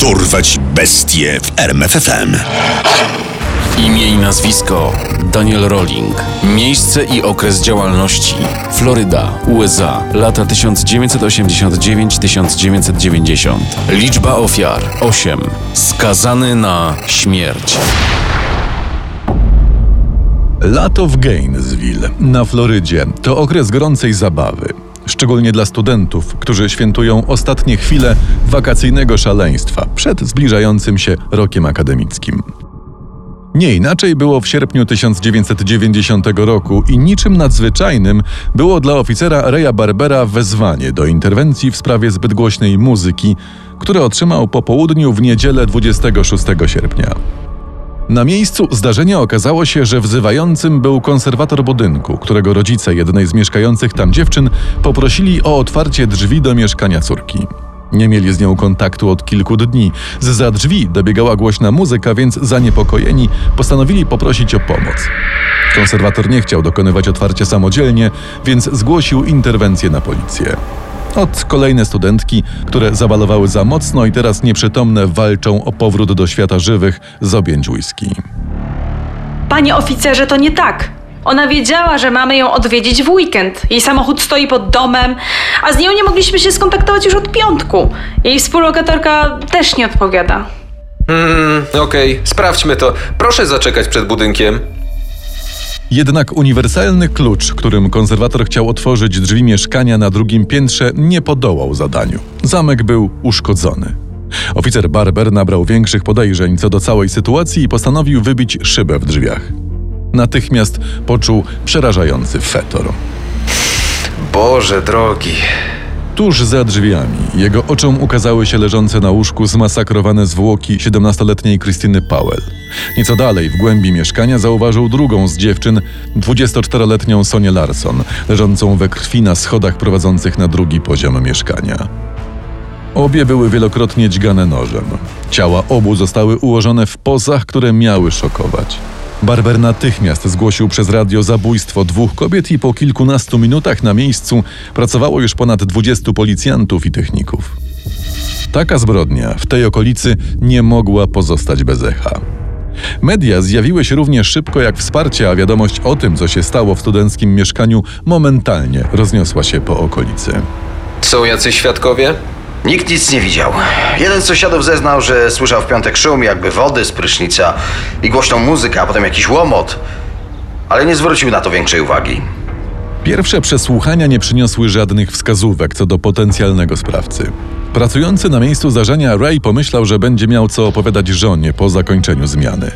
Dorwać bestie w RMFFM. Imię i nazwisko Daniel Rolling. Miejsce i okres działalności Floryda, USA, lata 1989-1990. Liczba ofiar 8. Skazany na śmierć. Lato w Gainesville na Florydzie to okres gorącej zabawy. Szczególnie dla studentów, którzy świętują ostatnie chwile wakacyjnego szaleństwa przed zbliżającym się rokiem akademickim. Nie inaczej było w sierpniu 1990 roku i niczym nadzwyczajnym było dla oficera Reya Barbera wezwanie do interwencji w sprawie zbyt głośnej muzyki, które otrzymał po południu w niedzielę 26 sierpnia. Na miejscu zdarzenia okazało się, że wzywającym był konserwator budynku, którego rodzice jednej z mieszkających tam dziewczyn poprosili o otwarcie drzwi do mieszkania córki. Nie mieli z nią kontaktu od kilku dni. Z za drzwi dobiegała głośna muzyka, więc zaniepokojeni postanowili poprosić o pomoc. Konserwator nie chciał dokonywać otwarcia samodzielnie, więc zgłosił interwencję na policję. Od kolejne studentki, które zabalowały za mocno i teraz nieprzytomne walczą o powrót do świata żywych z objęć whisky. Panie oficerze, to nie tak. Ona wiedziała, że mamy ją odwiedzić w weekend. Jej samochód stoi pod domem, a z nią nie mogliśmy się skontaktować już od piątku. Jej współlokatorka też nie odpowiada. Hmm, okej, sprawdźmy to. Proszę zaczekać przed budynkiem. Jednak uniwersalny klucz, którym konserwator chciał otworzyć drzwi mieszkania na drugim piętrze, nie podołał zadaniu. Zamek był uszkodzony. Oficer Barber nabrał większych podejrzeń co do całej sytuacji i postanowił wybić szybę w drzwiach. Natychmiast poczuł przerażający fetor. Boże drogi. Tuż za drzwiami jego oczom ukazały się leżące na łóżku zmasakrowane zwłoki 17-letniej Krystyny Powell. Nieco dalej, w głębi mieszkania, zauważył drugą z dziewczyn, 24-letnią Sonię Larson, leżącą we krwi na schodach prowadzących na drugi poziom mieszkania. Obie były wielokrotnie dźgane nożem. Ciała obu zostały ułożone w pozach, które miały szokować. Barber natychmiast zgłosił przez radio zabójstwo dwóch kobiet i po kilkunastu minutach na miejscu pracowało już ponad 20 policjantów i techników. Taka zbrodnia w tej okolicy nie mogła pozostać bez echa. Media zjawiły się równie szybko jak wsparcie, a wiadomość o tym, co się stało w studenckim mieszkaniu, momentalnie rozniosła się po okolicy. Są jacyś świadkowie? Nikt nic nie widział. Jeden z sąsiadów zeznał, że słyszał w piątek szum jakby wody z prysznica i głośną muzykę, a potem jakiś łomot, ale nie zwrócił na to większej uwagi. Pierwsze przesłuchania nie przyniosły żadnych wskazówek co do potencjalnego sprawcy. Pracujący na miejscu zdarzenia Ray pomyślał, że będzie miał co opowiadać żonie po zakończeniu zmiany.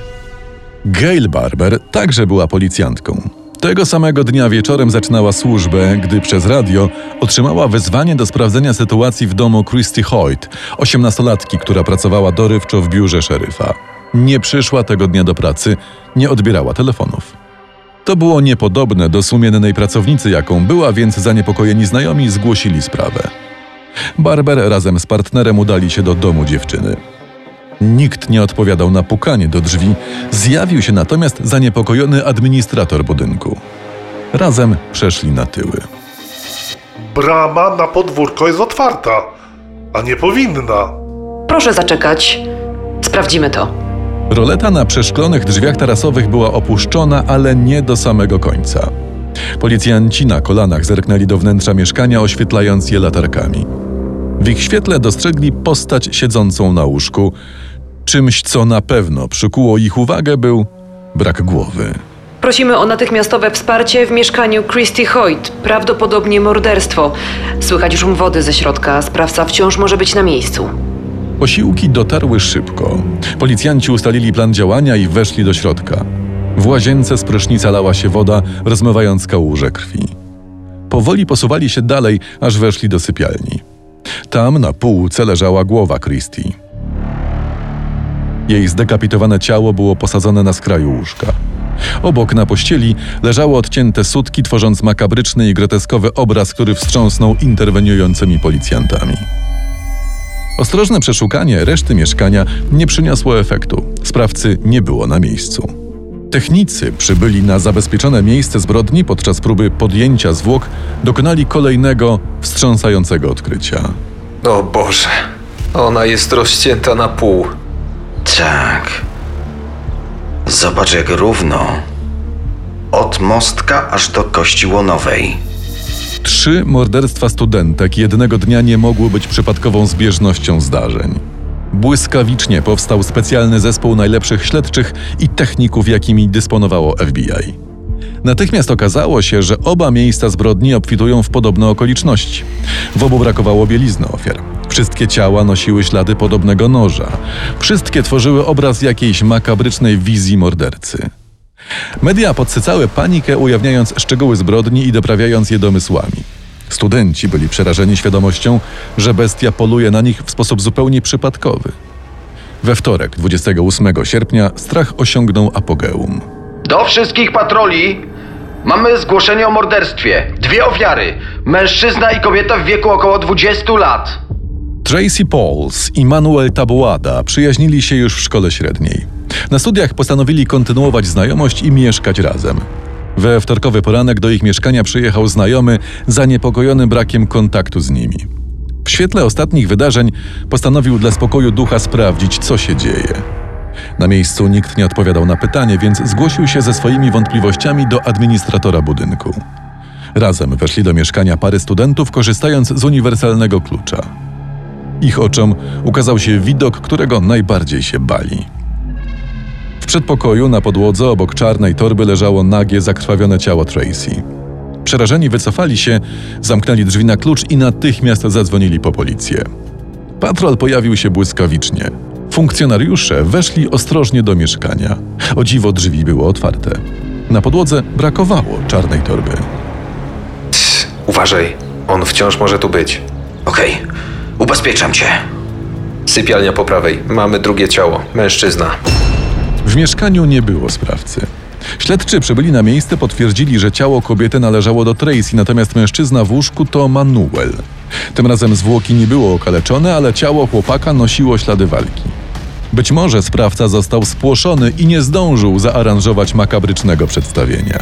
Gail Barber także była policjantką. Tego samego dnia wieczorem zaczynała służbę, gdy przez radio otrzymała wezwanie do sprawdzenia sytuacji w domu Christy Hoyt, osiemnastolatki, która pracowała dorywczo w biurze szeryfa. Nie przyszła tego dnia do pracy, nie odbierała telefonów. To było niepodobne do sumiennej pracownicy, jaką była, więc zaniepokojeni znajomi zgłosili sprawę. Barber razem z partnerem udali się do domu dziewczyny. Nikt nie odpowiadał na pukanie do drzwi, zjawił się natomiast zaniepokojony administrator budynku. Razem przeszli na tyły. Brama na podwórko jest otwarta, a nie powinna. Proszę zaczekać. Sprawdzimy to. Roleta na przeszklonych drzwiach tarasowych była opuszczona, ale nie do samego końca. Policjanci na kolanach zerknęli do wnętrza mieszkania, oświetlając je latarkami. W ich świetle dostrzegli postać siedzącą na łóżku. Czymś, co na pewno przykuło ich uwagę, był brak głowy. Prosimy o natychmiastowe wsparcie w mieszkaniu Christy Hoyt. Prawdopodobnie morderstwo. Słychać szum wody ze środka. Sprawca wciąż może być na miejscu. Posiłki dotarły szybko. Policjanci ustalili plan działania i weszli do środka. W łazience z prysznica lała się woda, rozmywając kałuże krwi. Powoli posuwali się dalej, aż weszli do sypialni. Tam na półce leżała głowa Christie. Jej zdekapitowane ciało było posadzone na skraju łóżka. Obok na pościeli leżało odcięte sutki, tworząc makabryczny i groteskowy obraz, który wstrząsnął interweniującymi policjantami. Ostrożne przeszukanie reszty mieszkania nie przyniosło efektu. Sprawcy nie było na miejscu. Technicy przybyli na zabezpieczone miejsce zbrodni podczas próby podjęcia zwłok, dokonali kolejnego wstrząsającego odkrycia. O Boże. Ona jest rozcięta na pół. Tak. Zobacz jak równo. Od mostka aż do kości łonowej. Trzy morderstwa studentek jednego dnia nie mogły być przypadkową zbieżnością zdarzeń. Błyskawicznie powstał specjalny zespół najlepszych śledczych i techników, jakimi dysponowało FBI. Natychmiast okazało się, że oba miejsca zbrodni obfitują w podobne okoliczności. W obu brakowało bielizny ofiar. Wszystkie ciała nosiły ślady podobnego noża. Wszystkie tworzyły obraz jakiejś makabrycznej wizji mordercy. Media podsycały panikę, ujawniając szczegóły zbrodni i doprawiając je domysłami. Studenci byli przerażeni świadomością, że bestia poluje na nich w sposób zupełnie przypadkowy. We wtorek, 28 sierpnia, strach osiągnął apogeum. Do wszystkich patroli mamy zgłoszenie o morderstwie. Dwie ofiary. Mężczyzna i kobieta w wieku około 20 lat. Tracy Pauls i Manuel Taboada przyjaźnili się już w szkole średniej. Na studiach postanowili kontynuować znajomość i mieszkać razem. We wtorkowy poranek do ich mieszkania przyjechał znajomy, zaniepokojony brakiem kontaktu z nimi. W świetle ostatnich wydarzeń postanowił dla spokoju ducha sprawdzić, co się dzieje. Na miejscu nikt nie odpowiadał na pytanie, więc zgłosił się ze swoimi wątpliwościami do administratora budynku. Razem weszli do mieszkania pary studentów, korzystając z uniwersalnego klucza. Ich oczom ukazał się widok, którego najbardziej się bali. W przedpokoju na podłodze obok czarnej torby leżało nagie, zakrwawione ciało Tracy. Przerażeni wycofali się, zamknęli drzwi na klucz i natychmiast zadzwonili po policję. Patrol pojawił się błyskawicznie. Funkcjonariusze weszli ostrożnie do mieszkania. O dziwo drzwi były otwarte. Na podłodze brakowało czarnej torby. Uważaj, on wciąż może tu być. Okej, ubezpieczam cię. Sypialnia po prawej. Mamy drugie ciało. Mężczyzna. W mieszkaniu nie było sprawcy. Śledczy przybyli na miejsce, potwierdzili, że ciało kobiety należało do Tracy, natomiast mężczyzna w łóżku to Manuel. Tym razem zwłoki nie było okaleczone, ale ciało chłopaka nosiło ślady walki. Być może sprawca został spłoszony i nie zdążył zaaranżować makabrycznego przedstawienia.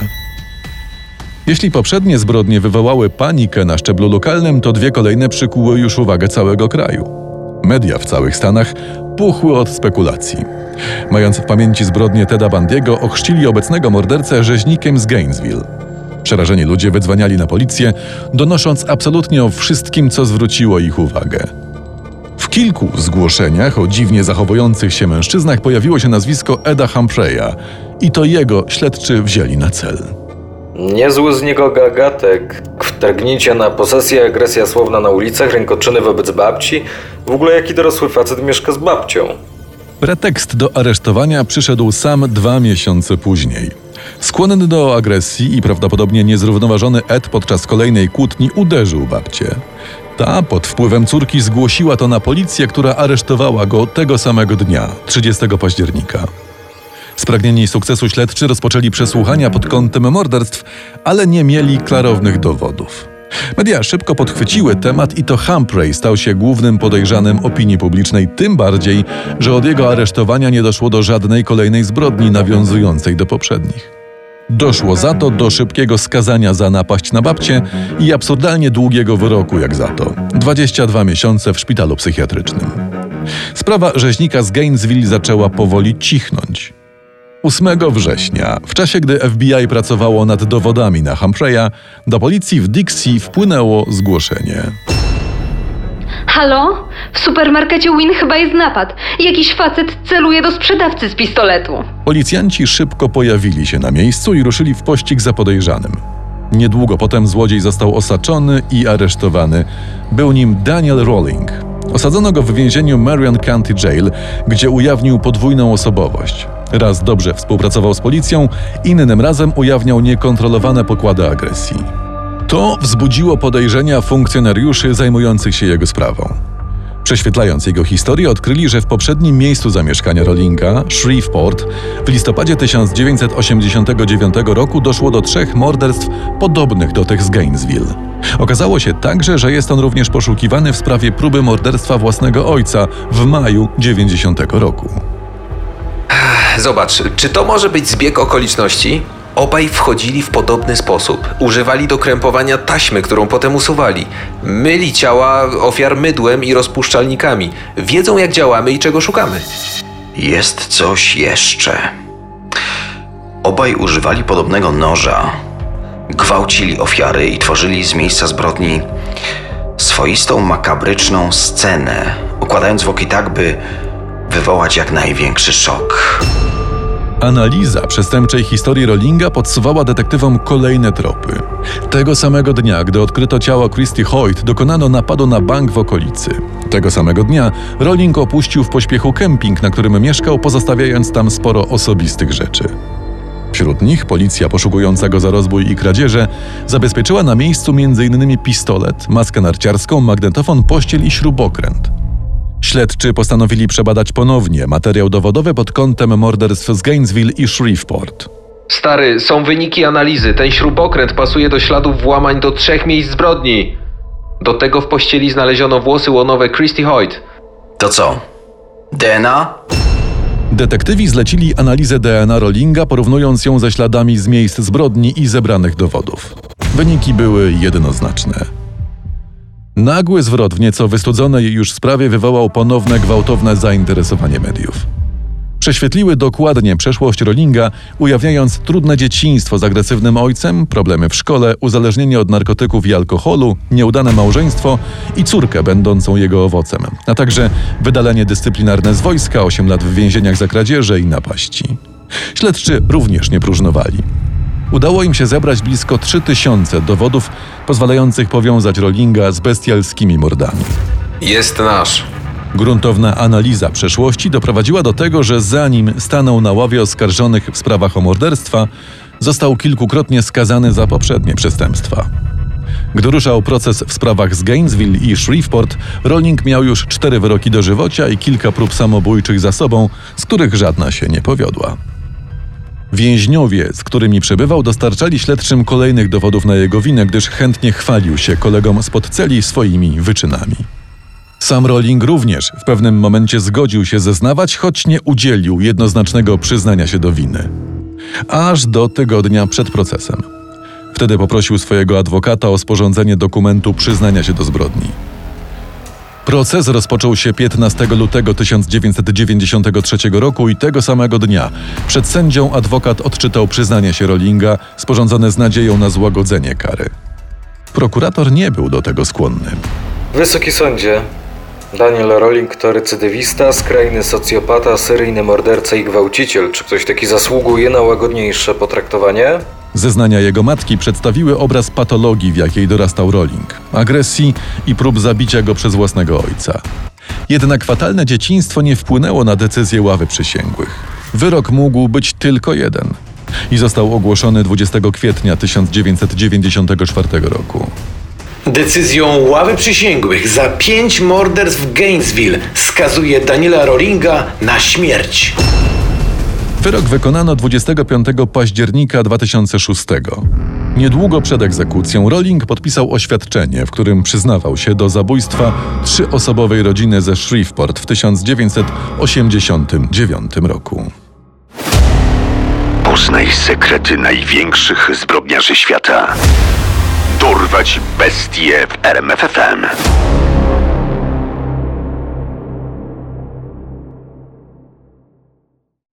Jeśli poprzednie zbrodnie wywołały panikę na szczeblu lokalnym, to dwie kolejne przykuły już uwagę całego kraju. Media w całych Stanach puchły od spekulacji. Mając w pamięci zbrodnię Teda Bandiego, ochrzcili obecnego mordercę rzeźnikiem z Gainesville. Przerażeni ludzie wydzwaniali na policję, donosząc absolutnie o wszystkim, co zwróciło ich uwagę. W kilku zgłoszeniach o dziwnie zachowujących się mężczyznach pojawiło się nazwisko Eda Humphreya i to jego śledczy wzięli na cel. Niezły z niego gagatek. Wtargnięcie na posesję, agresja słowna na ulicach, rękoczyny wobec babci. W ogóle jaki dorosły facet mieszka z babcią? Pretekst do aresztowania przyszedł sam dwa miesiące później. Skłonny do agresji i prawdopodobnie niezrównoważony Ed podczas kolejnej kłótni uderzył babcię. Ta pod wpływem córki zgłosiła to na policję, która aresztowała go tego samego dnia, 30 października. Spragnieni sukcesu śledczy rozpoczęli przesłuchania pod kątem morderstw, ale nie mieli klarownych dowodów. Media szybko podchwyciły temat i to Humphrey stał się głównym podejrzanym opinii publicznej, tym bardziej, że od jego aresztowania nie doszło do żadnej kolejnej zbrodni nawiązującej do poprzednich. Doszło za to do szybkiego skazania za napaść na babcię i absurdalnie długiego wyroku jak za to 22 miesiące w szpitalu psychiatrycznym. Sprawa rzeźnika z Gainesville zaczęła powoli cichnąć. 8 września, w czasie gdy FBI pracowało nad dowodami na Humphreya, do policji w Dixie wpłynęło zgłoszenie. Halo? W supermarkecie Win chyba jest napad. Jakiś facet celuje do sprzedawcy z pistoletu. Policjanci szybko pojawili się na miejscu i ruszyli w pościg za podejrzanym. Niedługo potem złodziej został osaczony i aresztowany. Był nim Daniel Rowling. Osadzono go w więzieniu Marion County Jail, gdzie ujawnił podwójną osobowość. Raz dobrze współpracował z policją, innym razem ujawniał niekontrolowane pokłady agresji. To wzbudziło podejrzenia funkcjonariuszy zajmujących się jego sprawą. Prześwietlając jego historię, odkryli, że w poprzednim miejscu zamieszkania Rollinga, Shreveport, w listopadzie 1989 roku doszło do trzech morderstw podobnych do tych z Gainesville. Okazało się także, że jest on również poszukiwany w sprawie próby morderstwa własnego ojca w maju 90 roku. Zobacz, czy to może być zbieg okoliczności? Obaj wchodzili w podobny sposób. Używali do krępowania taśmy, którą potem usuwali. Myli ciała ofiar mydłem i rozpuszczalnikami. Wiedzą jak działamy i czego szukamy. Jest coś jeszcze. Obaj używali podobnego noża. Gwałcili ofiary i tworzyli z miejsca zbrodni swoistą makabryczną scenę, układając zwłoki tak, by wywołać jak największy szok. Analiza przestępczej historii Rollinga podsuwała detektywom kolejne tropy. Tego samego dnia, gdy odkryto ciało Christy Hoyt, dokonano napadu na bank w okolicy. Tego samego dnia Rolling opuścił w pośpiechu kemping, na którym mieszkał, pozostawiając tam sporo osobistych rzeczy. Wśród nich policja poszukująca go za rozbój i kradzieże zabezpieczyła na miejscu m.in. pistolet, maskę narciarską, magnetofon, pościel i śrubokręt. Śledczy postanowili przebadać ponownie materiał dowodowy pod kątem morderstw z Gainesville i Shreveport. Stary, są wyniki analizy. Ten śrubokręt pasuje do śladów włamań do trzech miejsc zbrodni. Do tego w pościeli znaleziono włosy łonowe Christy Hoyt. To co? DNA? Detektywi zlecili analizę DNA Rollinga, porównując ją ze śladami z miejsc zbrodni i zebranych dowodów. Wyniki były jednoznaczne. Nagły zwrot w nieco wystudzonej już sprawie wywołał ponowne gwałtowne zainteresowanie mediów. Prześwietliły dokładnie przeszłość Rollinga, ujawniając trudne dzieciństwo z agresywnym ojcem, problemy w szkole, uzależnienie od narkotyków i alkoholu, nieudane małżeństwo i córkę będącą jego owocem, a także wydalenie dyscyplinarne z wojska, 8 lat w więzieniach za kradzieże i napaści. Śledczy również nie próżnowali. Udało im się zebrać blisko 3000 dowodów pozwalających powiązać Rollinga z bestialskimi mordami. Jest nasz. Gruntowna analiza przeszłości doprowadziła do tego, że zanim stanął na ławie oskarżonych w sprawach o morderstwa, został kilkukrotnie skazany za poprzednie przestępstwa. Gdy ruszał proces w sprawach z Gainesville i Shreveport, Rolling miał już cztery wyroki dożywocia i kilka prób samobójczych za sobą, z których żadna się nie powiodła. Więźniowie, z którymi przebywał, dostarczali śledczym kolejnych dowodów na jego winę, gdyż chętnie chwalił się kolegom spod celi swoimi wyczynami. Sam Rowling również w pewnym momencie zgodził się zeznawać, choć nie udzielił jednoznacznego przyznania się do winy. Aż do tygodnia przed procesem. Wtedy poprosił swojego adwokata o sporządzenie dokumentu przyznania się do zbrodni. Proces rozpoczął się 15 lutego 1993 roku i tego samego dnia przed sędzią adwokat odczytał przyznanie się Rollinga sporządzone z nadzieją na złagodzenie kary. Prokurator nie był do tego skłonny. Wysoki sądzie, Daniel Rowling to recydywista, skrajny socjopata, seryjny morderca i gwałciciel. Czy ktoś taki zasługuje na łagodniejsze potraktowanie? Zeznania jego matki przedstawiły obraz patologii, w jakiej dorastał Rowling, agresji i prób zabicia go przez własnego ojca. Jednak fatalne dzieciństwo nie wpłynęło na decyzję ławy przysięgłych. Wyrok mógł być tylko jeden i został ogłoszony 20 kwietnia 1994 roku. Decyzją ławy przysięgłych za pięć morderstw w Gainesville skazuje Daniela Rollinga na śmierć. Wyrok wykonano 25 października 2006. Niedługo przed egzekucją Rowling podpisał oświadczenie, w którym przyznawał się do zabójstwa trzyosobowej rodziny ze Shreveport w 1989 roku. Poznaj sekrety największych zbrodniarzy świata. Dorwać bestie w RMFFM.